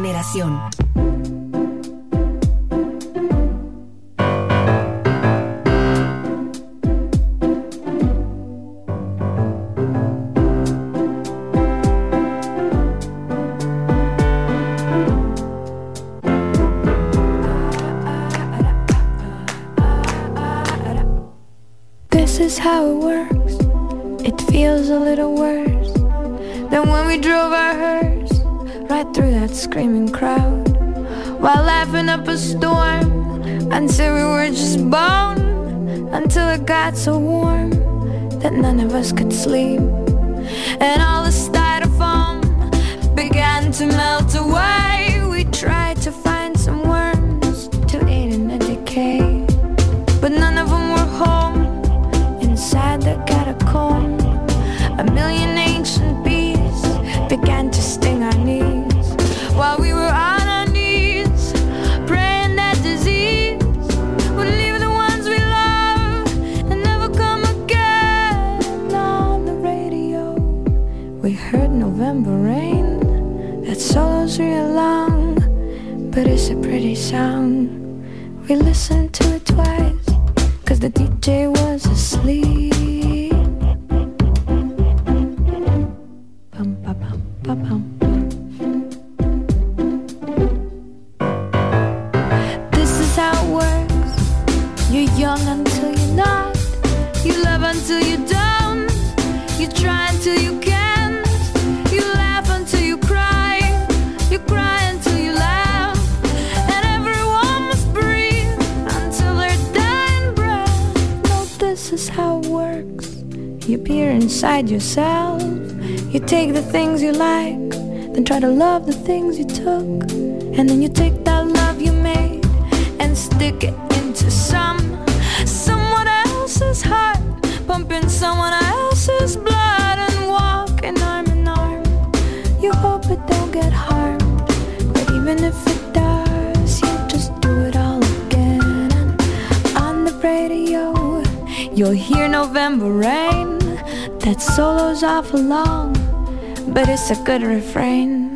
Generación. Love the things you took. And then you take that love you made and stick it into some someone else's heart, pumping someone else's blood and walking arm in arm. You hope it don't get harmed, but even if it does, you just do it all again. And on the radio, you'll hear November rain. That solo's awful long, but it's a good refrain.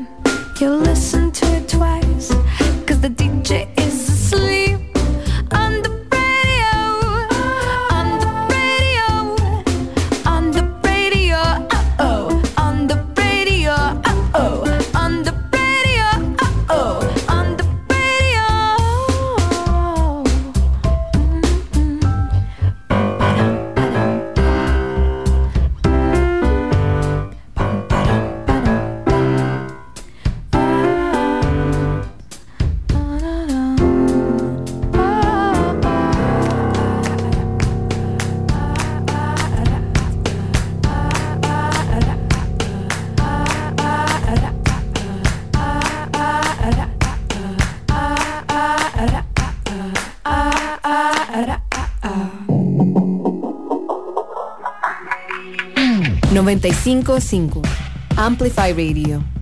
You. 55. Amplify Radio.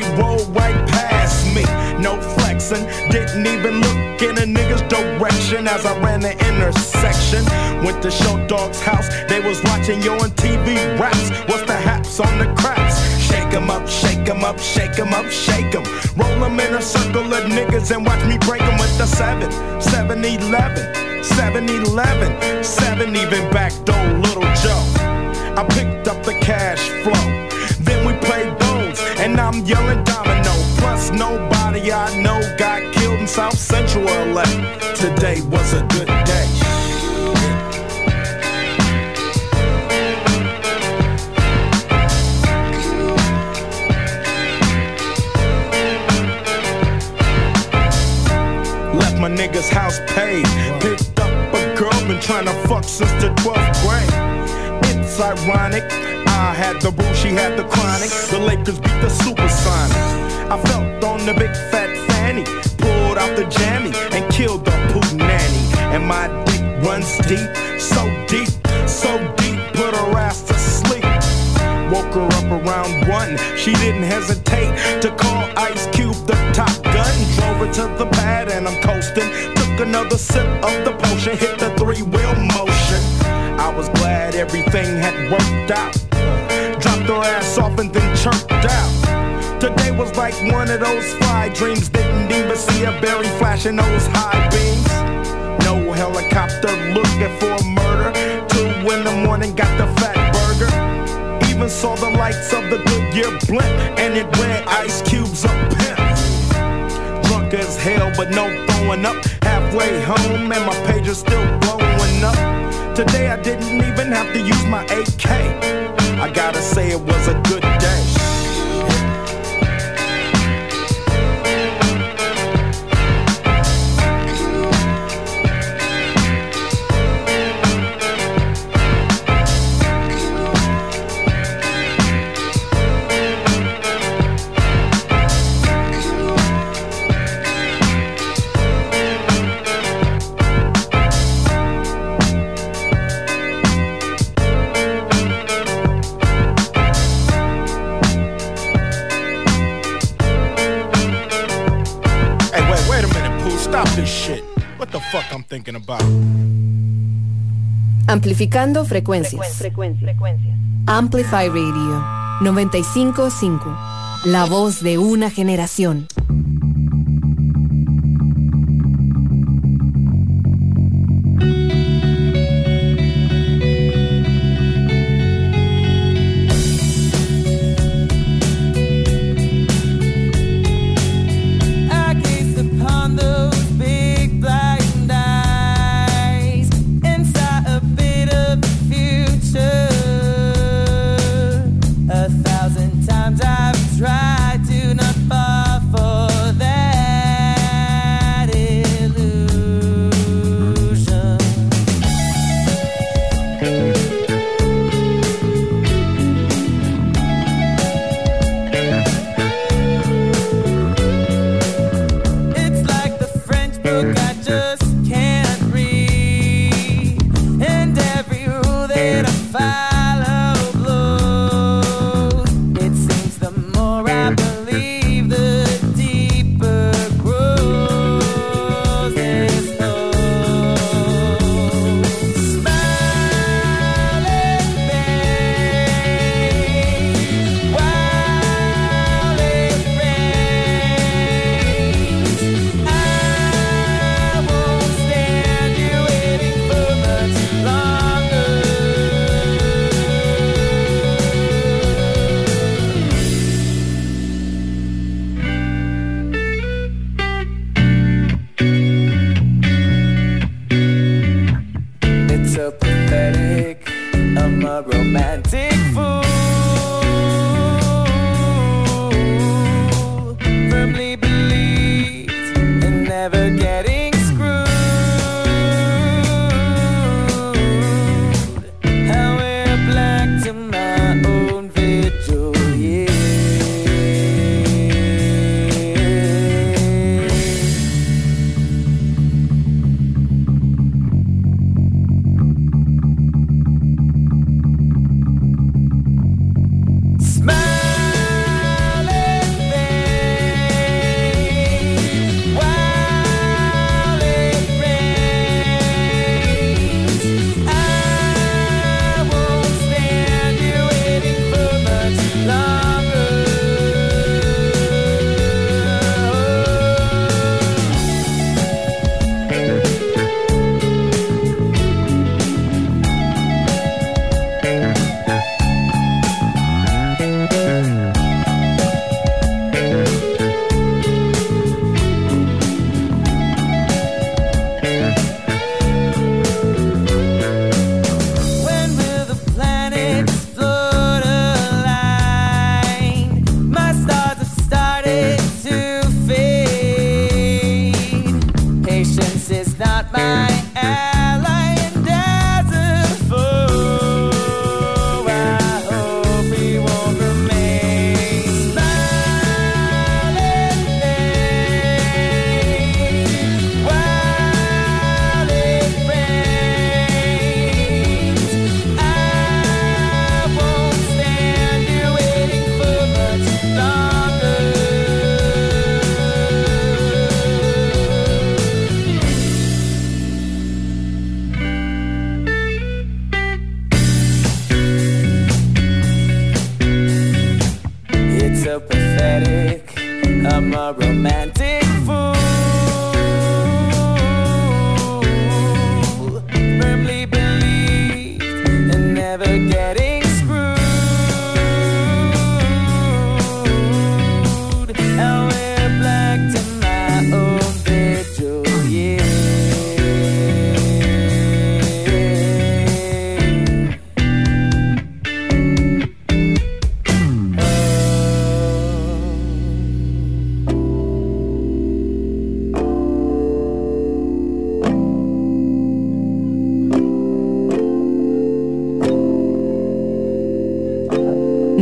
They rolled right past me. No flexing, didn't even look in a nigga's direction as I ran the intersection. Went to Show Dog's house, they was watching you on TV raps. What's the haps on the craps? Shake 'em up, shake 'em up, shake 'em up, shake 'em. Roll 'em in a circle of niggas and watch me break 'em with the 7, 7 11, 7 11, 7 even back door, little Joe. I picked up the cash flow. Then we played and I'm yelling domino. Plus, nobody I know got killed in South Central LA. Today was a good day. Left my nigga's house paid. Picked up a girl, been trying to fuck since the 12th grade. It's ironic. I had the boo, she had the chronic. The Lakers beat the Supersonics. I felt on the big fat fanny. Pulled out the jammy and killed the poop nanny. And my dick runs deep, so deep, so deep, put her ass to sleep. Woke her up around one. She didn't hesitate to call Ice Cube the top gun. Drove her to the pad and I'm coasting. Took another sip of the potion, hit the three wheel motion. I was glad everything had worked out. Like one of those fly dreams. Didn't even see a berry flashing those high beams. No helicopter looking for a murder. Two in the morning, got the fat burger. Even saw the lights of the Goodyear blimp, and it read Ice Cube's a pimp. Drunk as hell, but no throwing up. Halfway home, and my pager's still blowing up. Today I didn't even have to use my AK. I gotta say it was a good day. I'm thinking about? Amplificando frecuencias. Amplify Radio 955. La voz de una generación.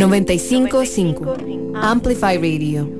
955 Amplify Radio.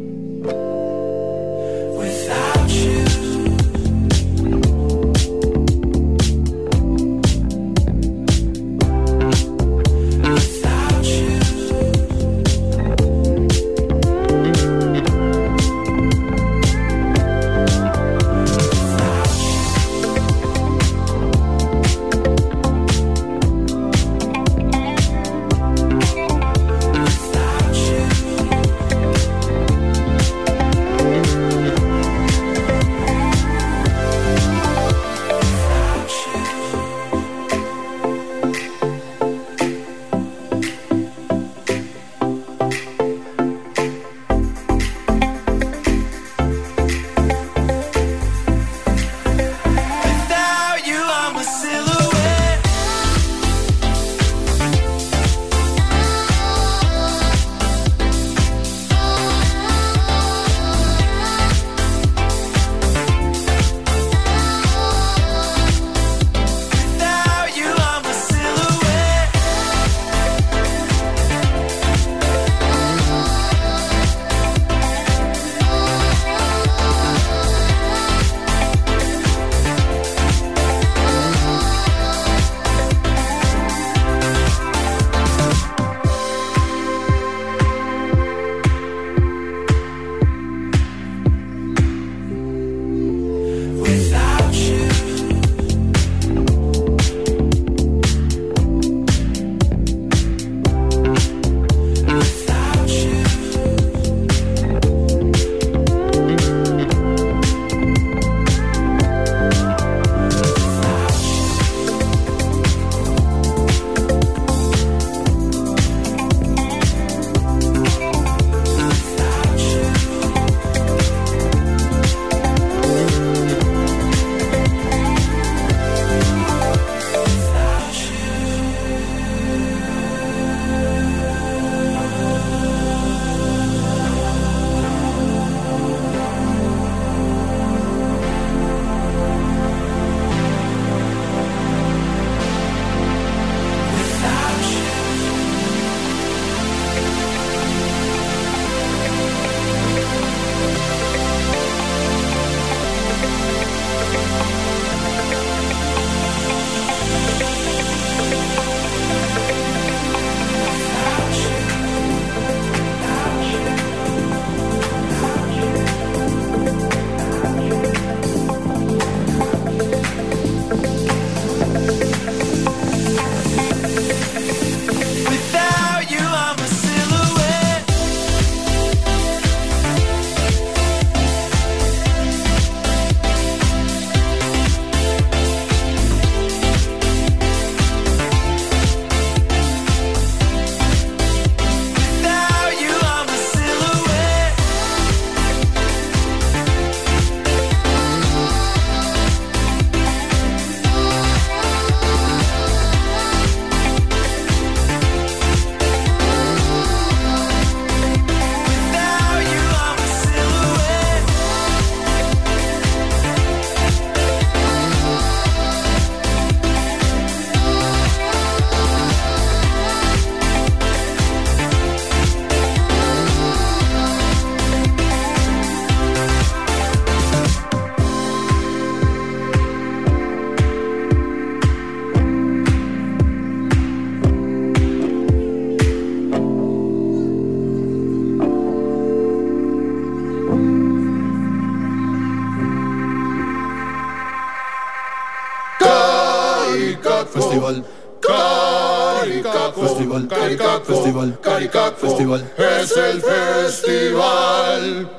Festival. Es el festival.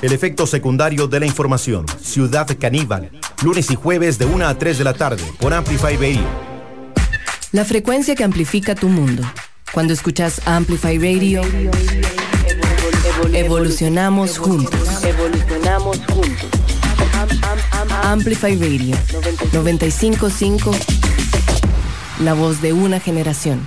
El efecto secundario de la información. Ciudad Caníbal. Lunes y jueves de 1 a 3 de la tarde por Amplify Radio. La frecuencia que amplifica tu mundo. Cuando escuchas Amplify Radio, evolucionamos juntos. Evolucionamos juntos. Amplify Radio 955, la voz de una generación.